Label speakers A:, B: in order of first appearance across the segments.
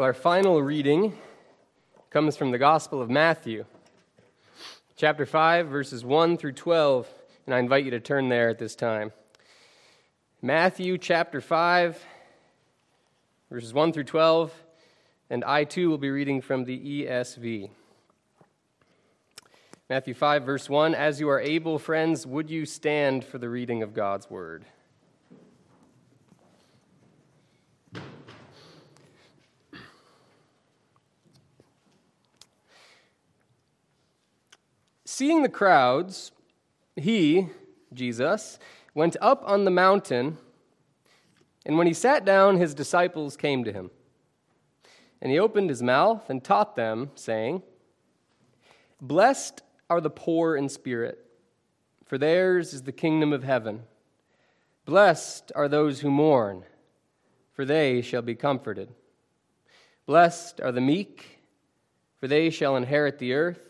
A: Well, our final reading comes from the Gospel of Matthew, chapter 5, verses 1 through 12, and I invite you to turn there at this time. Matthew chapter 5, verses 1 through 12, and I too will be reading from the ESV. Matthew 5, verse 1 As you are able, friends, would you stand for the reading of God's word? Seeing the crowds, he, Jesus, went up on the mountain, and when he sat down, his disciples came to him. And he opened his mouth and taught them, saying, Blessed are the poor in spirit, for theirs is the kingdom of heaven. Blessed are those who mourn, for they shall be comforted. Blessed are the meek, for they shall inherit the earth.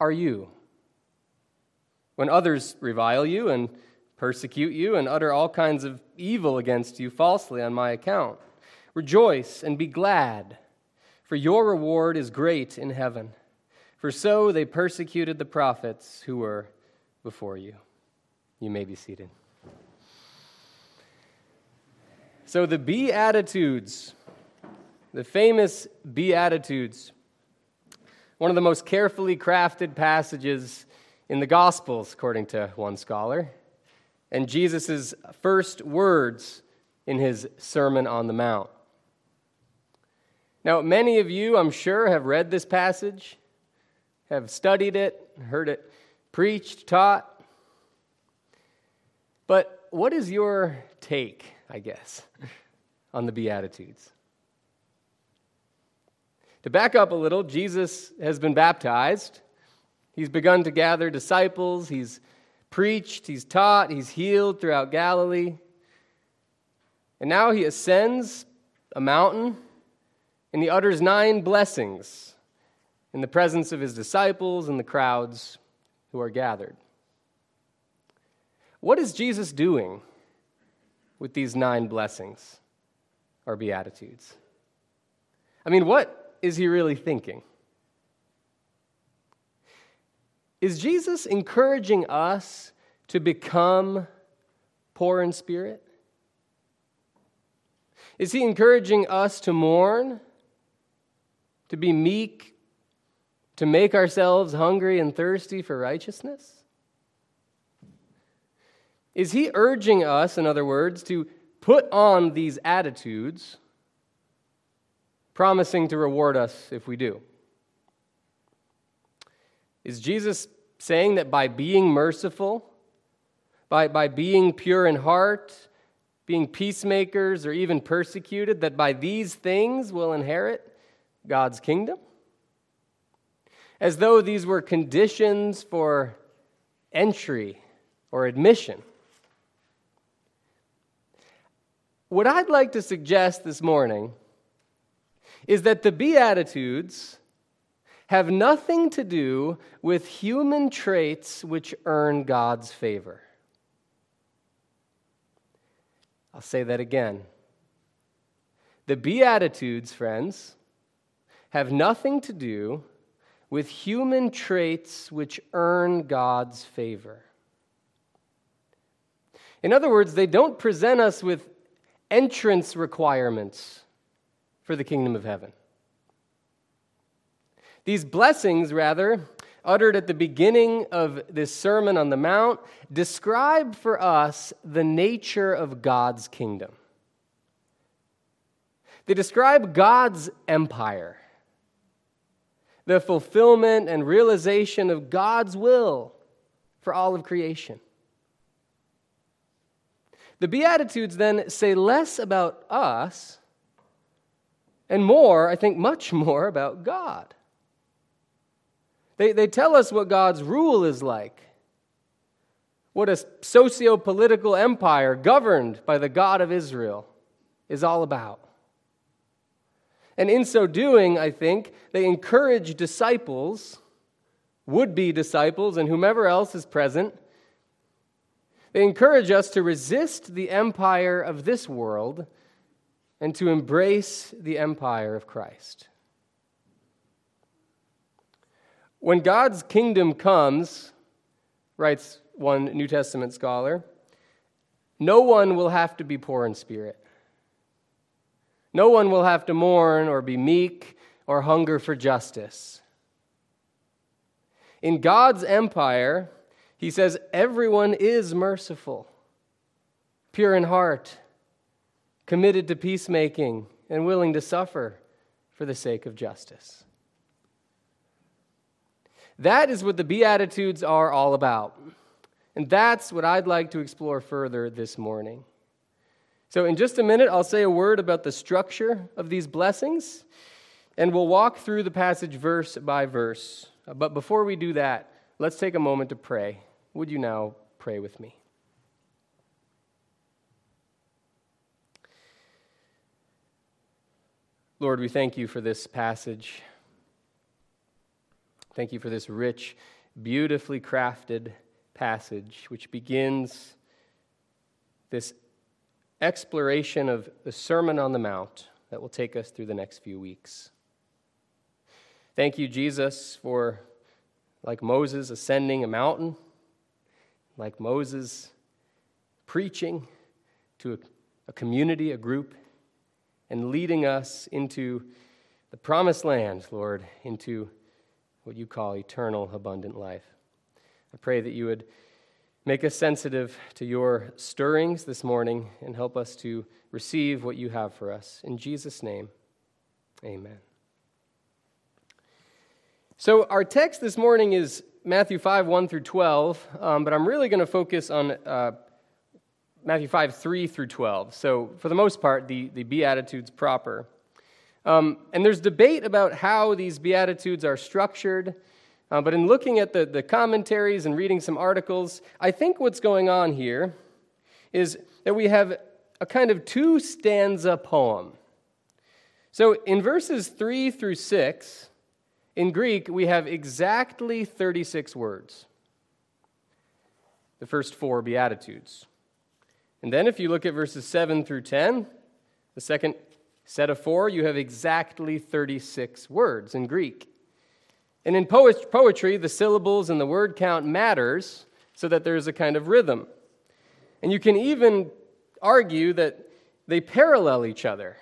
A: are you? When others revile you and persecute you and utter all kinds of evil against you falsely on my account, rejoice and be glad, for your reward is great in heaven. For so they persecuted the prophets who were before you. You may be seated. So, the Beatitudes, the famous Beatitudes, one of the most carefully crafted passages in the Gospels, according to one scholar, and Jesus' first words in his Sermon on the Mount. Now, many of you, I'm sure, have read this passage, have studied it, heard it preached, taught. But what is your take, I guess, on the Beatitudes? To back up a little, Jesus has been baptized. He's begun to gather disciples. He's preached, he's taught, he's healed throughout Galilee. And now he ascends a mountain and he utters nine blessings in the presence of his disciples and the crowds who are gathered. What is Jesus doing with these nine blessings or beatitudes? I mean, what is he really thinking? Is Jesus encouraging us to become poor in spirit? Is he encouraging us to mourn, to be meek, to make ourselves hungry and thirsty for righteousness? Is he urging us, in other words, to put on these attitudes promising to reward us if we do. Is Jesus saying that by being merciful, by, by being pure in heart, being peacemakers, or even persecuted, that by these things we'll inherit God's kingdom? As though these were conditions for entry or admission. What I'd like to suggest this morning is that the Beatitudes have nothing to do with human traits which earn God's favor. I'll say that again. The Beatitudes, friends, have nothing to do with human traits which earn God's favor. In other words, they don't present us with entrance requirements for the kingdom of heaven. These blessings, rather, uttered at the beginning of this Sermon on the Mount, describe for us the nature of God's kingdom. They describe God's empire, the fulfillment and realization of God's will for all of creation. The Beatitudes then say less about us and more, I think much more, about God. They, they tell us what God's rule is like, what a socio political empire governed by the God of Israel is all about. And in so doing, I think, they encourage disciples, would be disciples, and whomever else is present. They encourage us to resist the empire of this world and to embrace the empire of Christ. When God's kingdom comes, writes one New Testament scholar, no one will have to be poor in spirit. No one will have to mourn or be meek or hunger for justice. In God's empire, he says everyone is merciful, pure in heart, committed to peacemaking, and willing to suffer for the sake of justice. That is what the Beatitudes are all about. And that's what I'd like to explore further this morning. So, in just a minute, I'll say a word about the structure of these blessings, and we'll walk through the passage verse by verse. But before we do that, let's take a moment to pray. Would you now pray with me? Lord, we thank you for this passage. Thank you for this rich, beautifully crafted passage, which begins this exploration of the Sermon on the Mount that will take us through the next few weeks. Thank you, Jesus, for, like Moses, ascending a mountain, like Moses, preaching to a, a community, a group, and leading us into the promised land, Lord, into what you call eternal, abundant life. I pray that you would Make us sensitive to your stirrings this morning and help us to receive what you have for us. In Jesus' name, amen. So, our text this morning is Matthew 5, 1 through 12, um, but I'm really going to focus on uh, Matthew 5, 3 through 12. So, for the most part, the, the Beatitudes proper. Um, and there's debate about how these Beatitudes are structured. Uh, but in looking at the, the commentaries and reading some articles, I think what's going on here is that we have a kind of two stanza poem. So in verses 3 through 6, in Greek, we have exactly 36 words. The first four Beatitudes. And then if you look at verses 7 through 10, the second set of four, you have exactly 36 words in Greek. And in poetry, the syllables and the word count matters so that there's a kind of rhythm. And you can even argue that they parallel each other,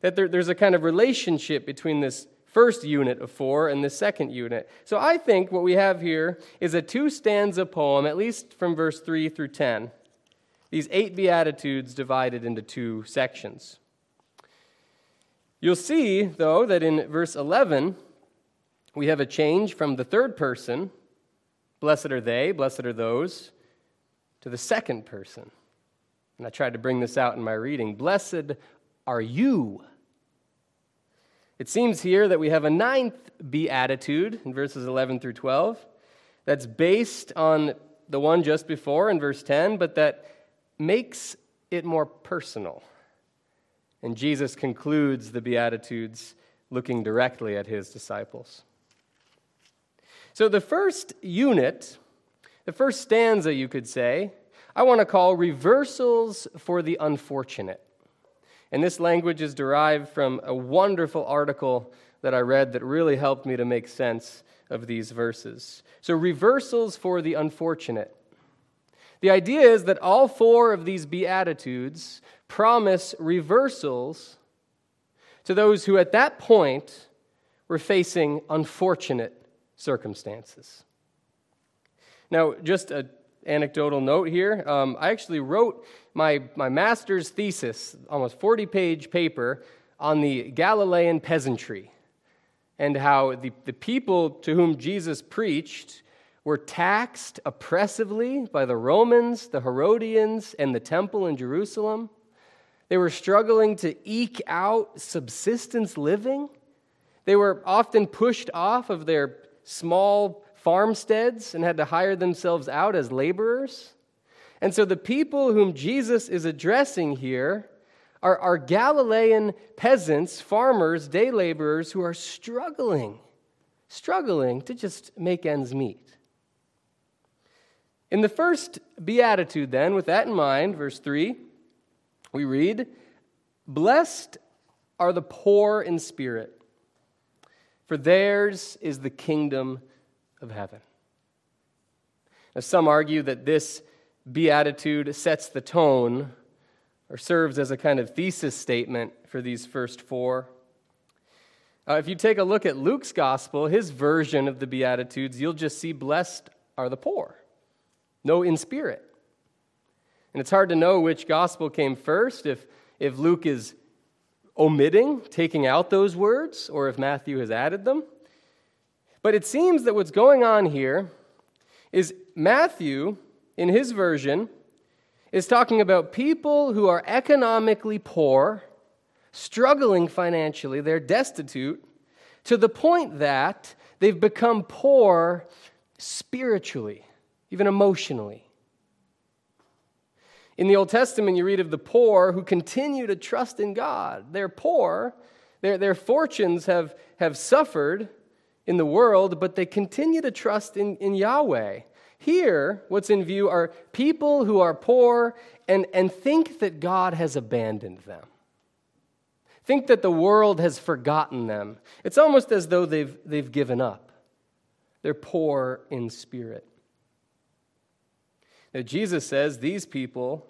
A: that there, there's a kind of relationship between this first unit of four and the second unit. So I think what we have here is a two stanza poem, at least from verse 3 through 10. These eight Beatitudes divided into two sections. You'll see, though, that in verse 11, we have a change from the third person, blessed are they, blessed are those, to the second person. And I tried to bring this out in my reading. Blessed are you. It seems here that we have a ninth beatitude in verses 11 through 12 that's based on the one just before in verse 10, but that makes it more personal. And Jesus concludes the Beatitudes looking directly at his disciples. So, the first unit, the first stanza, you could say, I want to call Reversals for the Unfortunate. And this language is derived from a wonderful article that I read that really helped me to make sense of these verses. So, reversals for the unfortunate. The idea is that all four of these Beatitudes promise reversals to those who at that point were facing unfortunate circumstances. Now, just an anecdotal note here um, I actually wrote my, my master's thesis, almost 40 page paper, on the Galilean peasantry and how the, the people to whom Jesus preached were taxed oppressively by the Romans, the Herodians, and the temple in Jerusalem. They were struggling to eke out subsistence living. They were often pushed off of their small farmsteads and had to hire themselves out as laborers. And so the people whom Jesus is addressing here are, are Galilean peasants, farmers, day laborers who are struggling, struggling to just make ends meet. In the first beatitude, then, with that in mind, verse 3, we read, Blessed are the poor in spirit, for theirs is the kingdom of heaven. Now, some argue that this beatitude sets the tone or serves as a kind of thesis statement for these first four. Uh, if you take a look at Luke's gospel, his version of the Beatitudes, you'll just see, Blessed are the poor. No, in spirit. And it's hard to know which gospel came first, if, if Luke is omitting, taking out those words, or if Matthew has added them. But it seems that what's going on here is Matthew, in his version, is talking about people who are economically poor, struggling financially, they're destitute, to the point that they've become poor spiritually, even emotionally. In the Old Testament, you read of the poor who continue to trust in God. They're poor, their, their fortunes have, have suffered in the world, but they continue to trust in, in Yahweh. Here, what's in view are people who are poor and, and think that God has abandoned them. Think that the world has forgotten them. It's almost as though they've, they've given up. They're poor in spirit. Now, Jesus says these people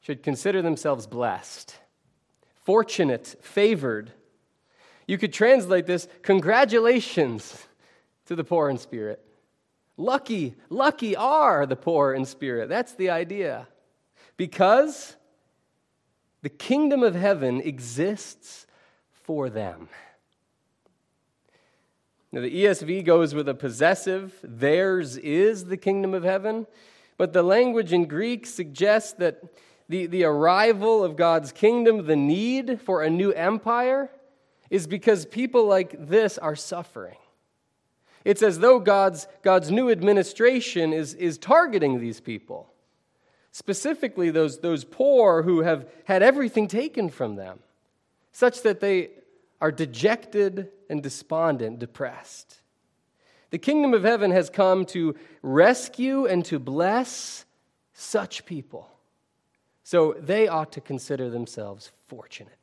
A: should consider themselves blessed, fortunate, favored. You could translate this congratulations to the poor in spirit. Lucky, lucky are the poor in spirit. That's the idea. Because the kingdom of heaven exists for them. Now, the ESV goes with a possessive, theirs is the kingdom of heaven. But the language in Greek suggests that the, the arrival of God's kingdom, the need for a new empire, is because people like this are suffering. It's as though God's, God's new administration is, is targeting these people, specifically those, those poor who have had everything taken from them, such that they are dejected and despondent, depressed. The kingdom of heaven has come to rescue and to bless such people. So they ought to consider themselves fortunate.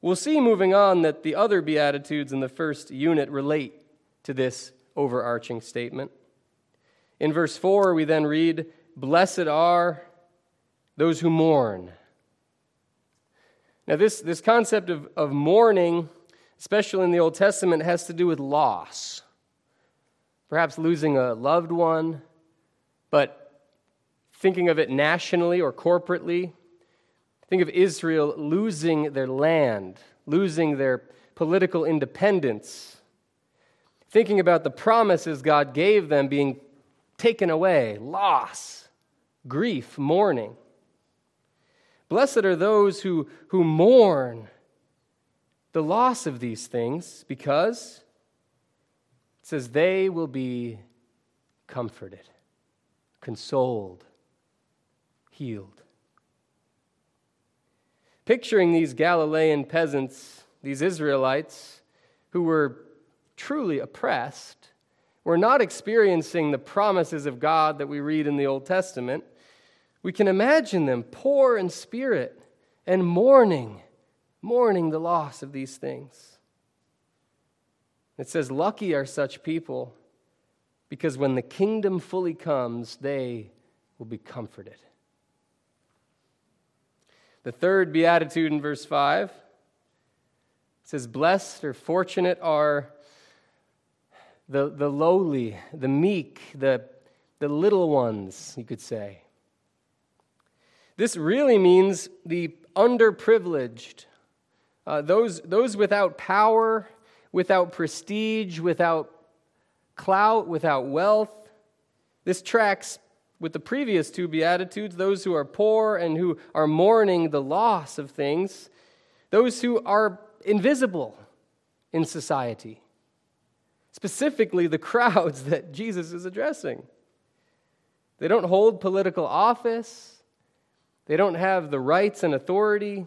A: We'll see moving on that the other Beatitudes in the first unit relate to this overarching statement. In verse 4, we then read, Blessed are those who mourn. Now, this, this concept of, of mourning especially in the Old Testament, has to do with loss. Perhaps losing a loved one, but thinking of it nationally or corporately. Think of Israel losing their land, losing their political independence. Thinking about the promises God gave them being taken away, loss, grief, mourning. Blessed are those who, who mourn the loss of these things because it says they will be comforted, consoled, healed. Picturing these Galilean peasants, these Israelites, who were truly oppressed, were not experiencing the promises of God that we read in the Old Testament, we can imagine them poor in spirit and mourning mourning the loss of these things. It says, Lucky are such people because when the kingdom fully comes, they will be comforted. The third beatitude in verse 5 says, Blessed or fortunate are the, the lowly, the meek, the, the little ones, you could say. This really means the underprivileged, uh, those, those without power, without prestige, without clout, without wealth. This tracks with the previous two Beatitudes those who are poor and who are mourning the loss of things, those who are invisible in society, specifically the crowds that Jesus is addressing. They don't hold political office, they don't have the rights and authority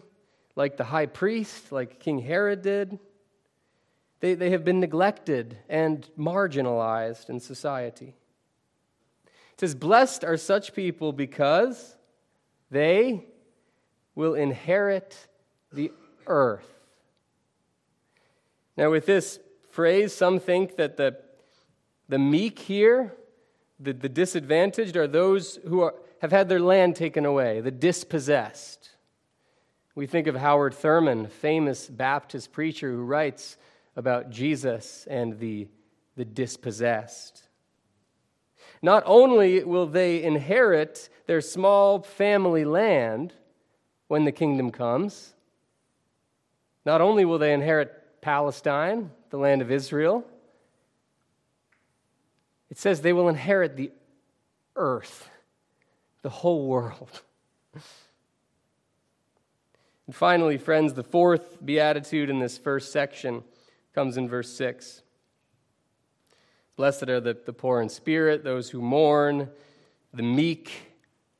A: like the high priest, like King Herod did. They, they have been neglected and marginalized in society. It says, Blessed are such people because they will inherit the earth. Now, with this phrase, some think that the, the meek here, the, the disadvantaged, are those who are, have had their land taken away, the dispossessed. We think of Howard Thurman, famous Baptist preacher who writes about Jesus and the, the dispossessed. Not only will they inherit their small family land when the kingdom comes, not only will they inherit Palestine, the land of Israel, it says they will inherit the earth, the whole world. And finally, friends, the fourth beatitude in this first section comes in verse 6. Blessed are the, the poor in spirit, those who mourn, the meek,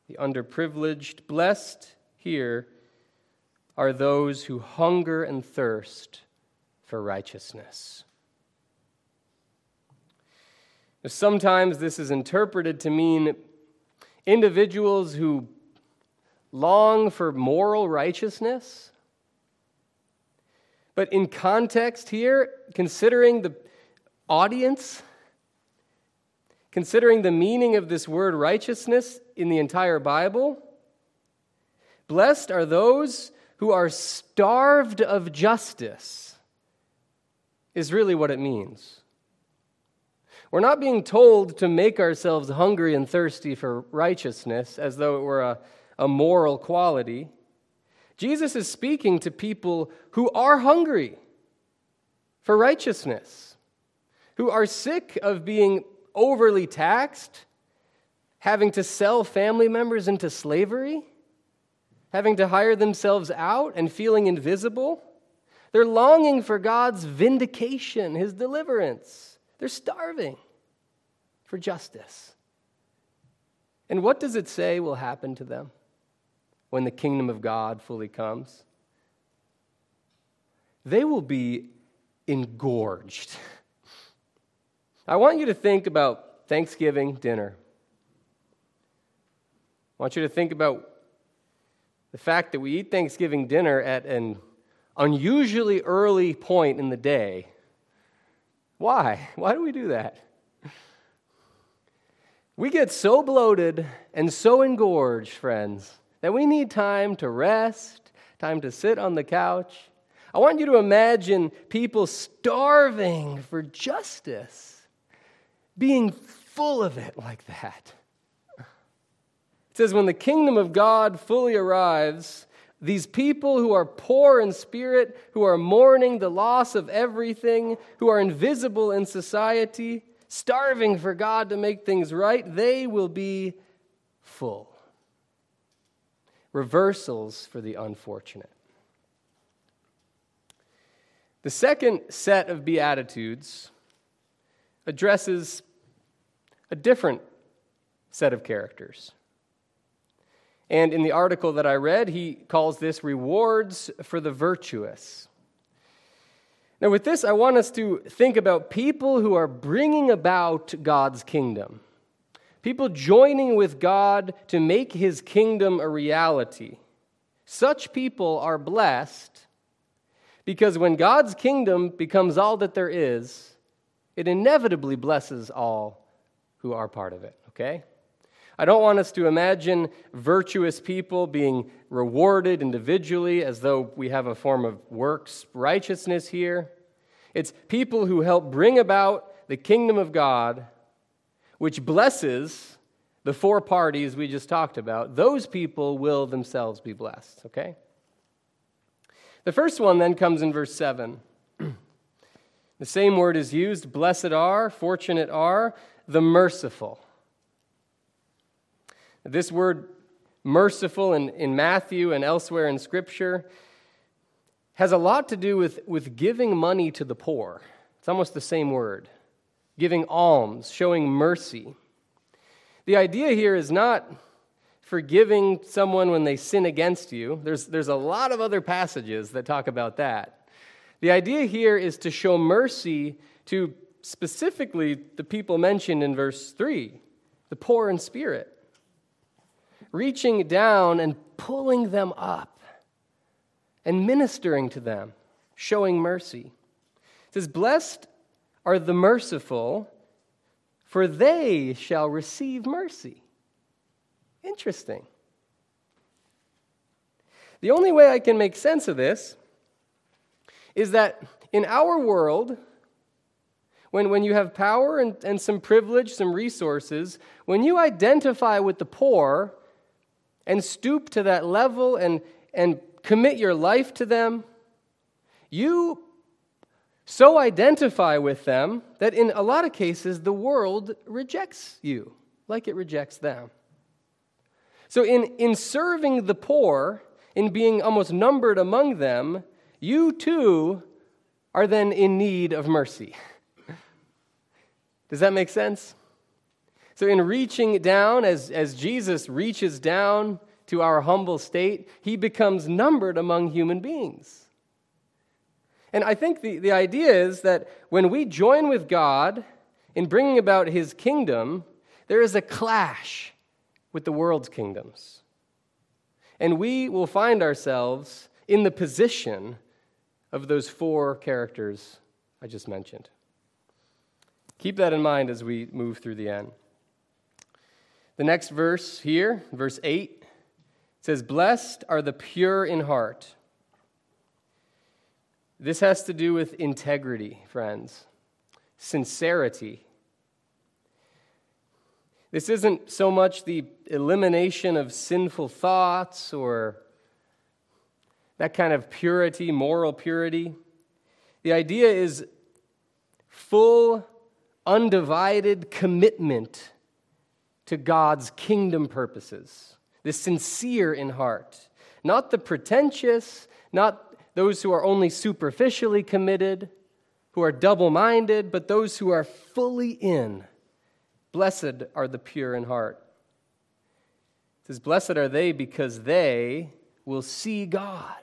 A: the underprivileged. Blessed here are those who hunger and thirst for righteousness. Sometimes this is interpreted to mean individuals who long for moral righteousness. But in context here, considering the audience, considering the meaning of this word righteousness in the entire Bible, blessed are those who are starved of justice, is really what it means. We're not being told to make ourselves hungry and thirsty for righteousness as though it were a a moral quality. Jesus is speaking to people who are hungry for righteousness, who are sick of being overly taxed, having to sell family members into slavery, having to hire themselves out and feeling invisible. They're longing for God's vindication, His deliverance. They're starving for justice. And what does it say will happen to them? When the kingdom of God fully comes, they will be engorged. I want you to think about Thanksgiving dinner. I want you to think about the fact that we eat Thanksgiving dinner at an unusually early point in the day. Why? Why do we do that? We get so bloated and so engorged, friends, that we need time to rest, time to sit on the couch. I want you to imagine people starving for justice, being full of it like that. It says, when the kingdom of God fully arrives, these people who are poor in spirit, who are mourning the loss of everything, who are invisible in society, starving for God to make things right, they will be full reversals for the unfortunate. The second set of Beatitudes addresses a different set of characters. And in the article that I read, he calls this rewards for the virtuous. Now, with this, I want us to think about people who are bringing about God's kingdom people joining with God to make his kingdom a reality. Such people are blessed because when God's kingdom becomes all that there is, it inevitably blesses all who are part of it, okay? I don't want us to imagine virtuous people being rewarded individually as though we have a form of works righteousness here. It's people who help bring about the kingdom of God which blesses the four parties we just talked about, those people will themselves be blessed, okay? The first one then comes in verse 7. the same word is used blessed are, fortunate are, the merciful. This word merciful in, in Matthew and elsewhere in Scripture has a lot to do with, with giving money to the poor. It's almost the same word giving alms, showing mercy. The idea here is not forgiving someone when they sin against you. There's, there's a lot of other passages that talk about that. The idea here is to show mercy to specifically the people mentioned in verse 3 the poor in spirit, reaching down and pulling them up and ministering to them, showing mercy. It says, Blessed are the merciful, for they shall receive mercy. Interesting. The only way I can make sense of this is that in our world, when, when you have power and, and some privilege, some resources, when you identify with the poor and stoop to that level and, and commit your life to them, you so identify with them that in a lot of cases the world rejects you like it rejects them. So, in, in serving the poor, in being almost numbered among them, you too are then in need of mercy. Does that make sense? So, in reaching down, as, as Jesus reaches down to our humble state, he becomes numbered among human beings. And I think the, the idea is that when we join with God in bringing about his kingdom, there is a clash with the world's kingdoms. And we will find ourselves in the position of those four characters I just mentioned. Keep that in mind as we move through the end. The next verse here, verse 8, says, Blessed are the pure in heart this has to do with integrity, friends, sincerity. This isn't so much the elimination of sinful thoughts or that kind of purity, moral purity. The idea is full, undivided commitment to God's kingdom purposes. The sincere in heart, not the pretentious, not those who are only superficially committed, who are double minded, but those who are fully in. Blessed are the pure in heart. It says, Blessed are they because they will see God.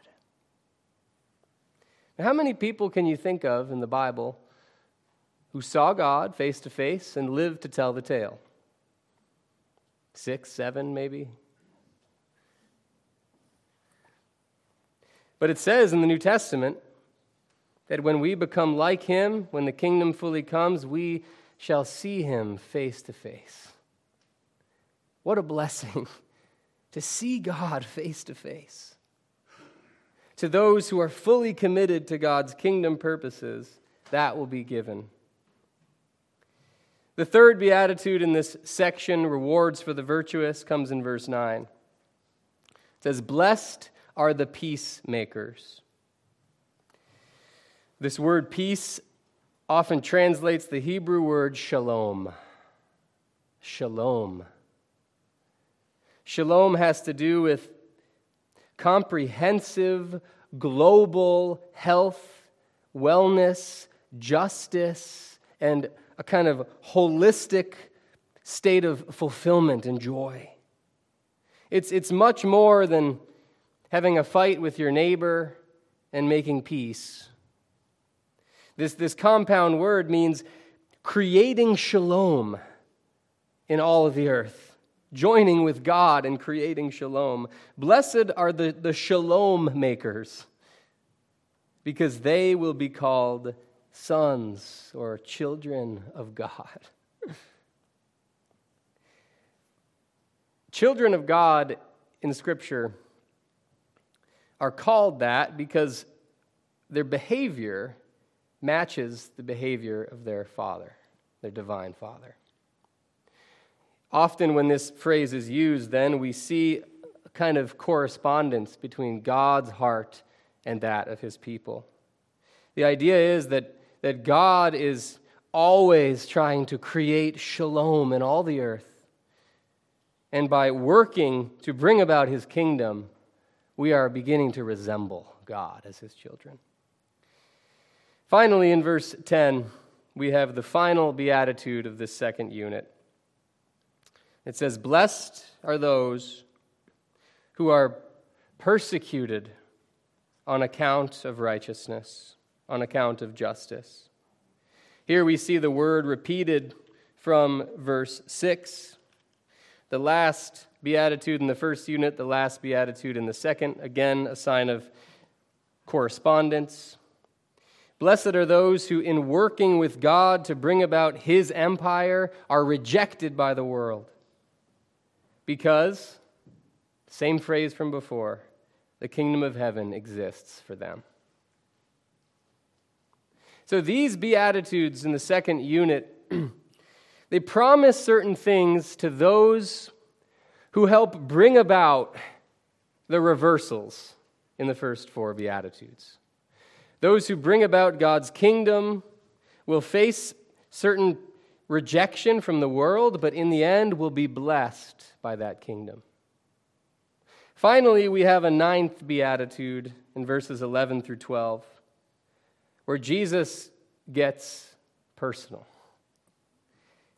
A: Now, how many people can you think of in the Bible who saw God face to face and lived to tell the tale? Six, seven, maybe? But it says in the New Testament that when we become like him, when the kingdom fully comes, we shall see him face to face. What a blessing to see God face to face. To those who are fully committed to God's kingdom purposes, that will be given. The third beatitude in this section, rewards for the virtuous, comes in verse 9. It says, Blessed are the peacemakers. This word peace often translates the Hebrew word shalom. Shalom. Shalom has to do with comprehensive, global health, wellness, justice, and a kind of holistic state of fulfillment and joy. It's, it's much more than having a fight with your neighbor, and making peace. This, this compound word means creating shalom in all of the earth, joining with God and creating shalom. Blessed are the, the shalom makers, because they will be called sons or children of God. children of God in Scripture are called that because their behavior matches the behavior of their father, their divine father. Often, when this phrase is used, then we see a kind of correspondence between God's heart and that of his people. The idea is that, that God is always trying to create shalom in all the earth. and by working to bring about his kingdom, we are beginning to resemble God as his children. Finally, in verse 10, we have the final beatitude of this second unit. It says, Blessed are those who are persecuted on account of righteousness, on account of justice. Here we see the word repeated from verse 6. The last beatitude in the first unit, the last beatitude in the second. Again, a sign of correspondence. Blessed are those who, in working with God to bring about his empire, are rejected by the world. Because, same phrase from before, the kingdom of heaven exists for them. So these Beatitudes in the second unit, they promise certain things to those who help bring about the reversals in the first four Beatitudes. Those who bring about God's kingdom will face certain rejection from the world, but in the end will be blessed by that kingdom. Finally, we have a ninth beatitude in verses 11 through 12, where Jesus gets personal.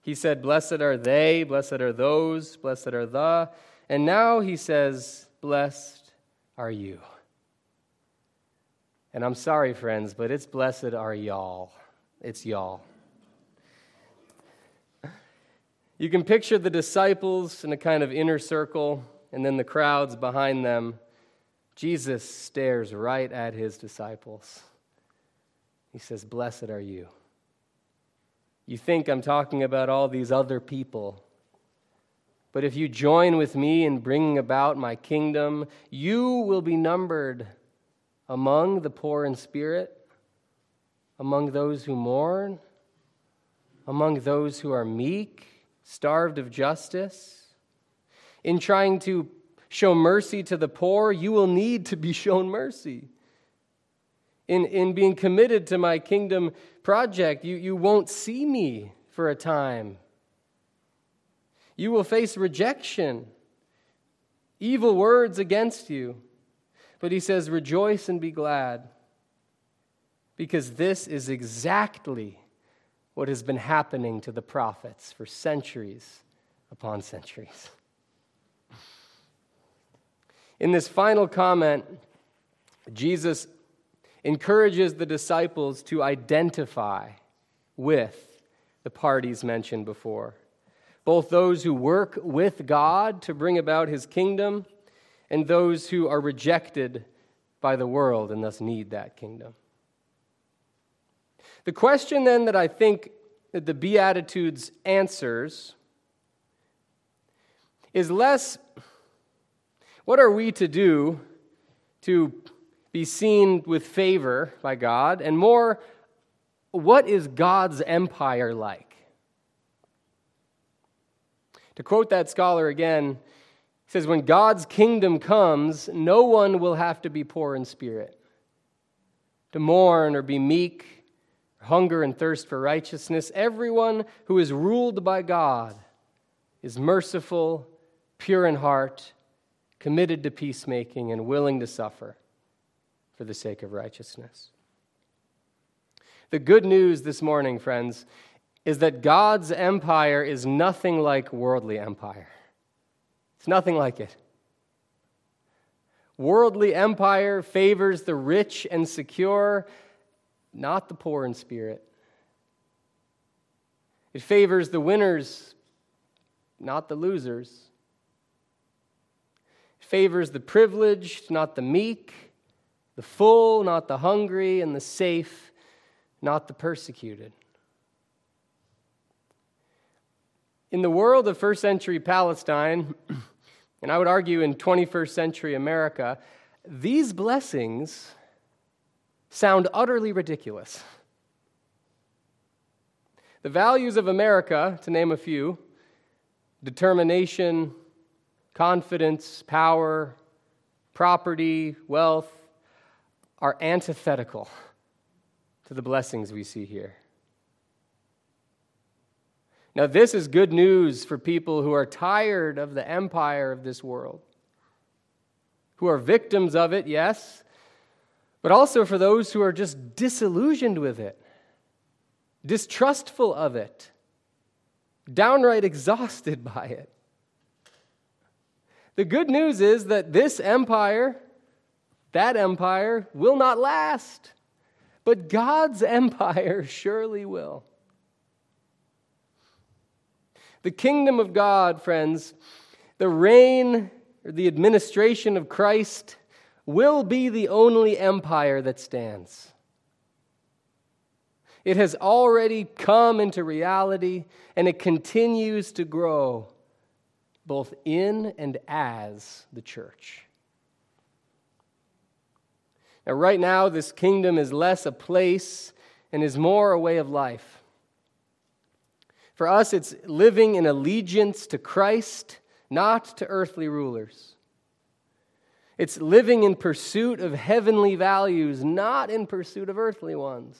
A: He said, Blessed are they, blessed are those, blessed are the. And now he says, Blessed are you. And I'm sorry, friends, but it's blessed are y'all. It's y'all. You can picture the disciples in a kind of inner circle, and then the crowds behind them. Jesus stares right at his disciples. He says, Blessed are you. You think I'm talking about all these other people. But if you join with me in bringing about my kingdom, you will be numbered among the poor in spirit, among those who mourn, among those who are meek, starved of justice. In trying to show mercy to the poor, you will need to be shown mercy. In, in being committed to my kingdom project, you, you won't see me for a time. You will face rejection, evil words against you. But he says, Rejoice and be glad, because this is exactly what has been happening to the prophets for centuries upon centuries. In this final comment, Jesus encourages the disciples to identify with the parties mentioned before, both those who work with God to bring about his kingdom and those who are rejected by the world and thus need that kingdom. The question then that I think that the Beatitudes answers is less what are we to do to be seen with favor by God, and more what is God's empire like? To quote that scholar again, he says, When God's kingdom comes, no one will have to be poor in spirit, to mourn or be meek, hunger and thirst for righteousness. Everyone who is ruled by God is merciful, pure in heart, committed to peacemaking, and willing to suffer for the sake of righteousness. The good news this morning, friends, is that God's empire is nothing like worldly empire. It's nothing like it. Worldly empire favors the rich and secure, not the poor in spirit. It favors the winners, not the losers. It favors the privileged, not the meek, the full, not the hungry, and the safe, not the persecuted. In the world of first century Palestine, and I would argue in 21st century America, these blessings sound utterly ridiculous. The values of America, to name a few determination, confidence, power, property, wealth are antithetical to the blessings we see here. Now, this is good news for people who are tired of the empire of this world, who are victims of it, yes, but also for those who are just disillusioned with it, distrustful of it, downright exhausted by it. The good news is that this empire, that empire, will not last, but God's empire surely will. The kingdom of God, friends, the reign or the administration of Christ will be the only empire that stands. It has already come into reality and it continues to grow both in and as the church. Now, right now, this kingdom is less a place and is more a way of life. For us, it's living in allegiance to Christ, not to earthly rulers. It's living in pursuit of heavenly values, not in pursuit of earthly ones.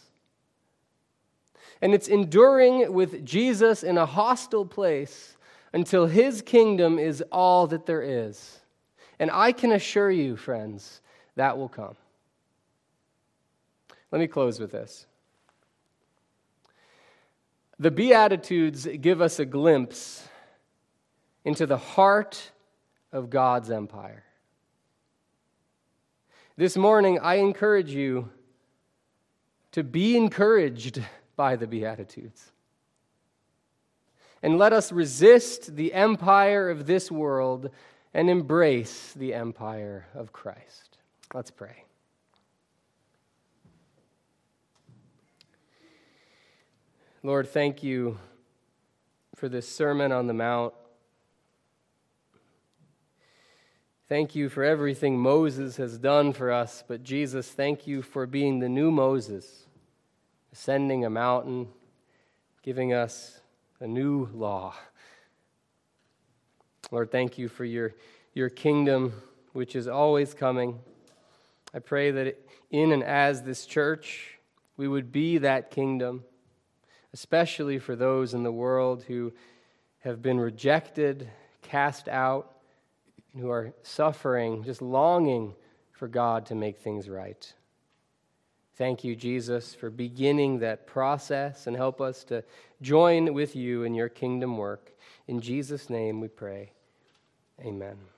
A: And it's enduring with Jesus in a hostile place until his kingdom is all that there is. And I can assure you, friends, that will come. Let me close with this. The Beatitudes give us a glimpse into the heart of God's empire. This morning, I encourage you to be encouraged by the Beatitudes. And let us resist the empire of this world and embrace the empire of Christ. Let's pray. Lord, thank you for this Sermon on the Mount. Thank you for everything Moses has done for us, but Jesus, thank you for being the new Moses, ascending a mountain, giving us a new law. Lord, thank you for your, your kingdom, which is always coming. I pray that in and as this church, we would be that kingdom, especially for those in the world who have been rejected, cast out who are suffering, just longing for God to make things right. Thank you, Jesus, for beginning that process and help us to join with you in your kingdom work. In Jesus' name we pray. Amen.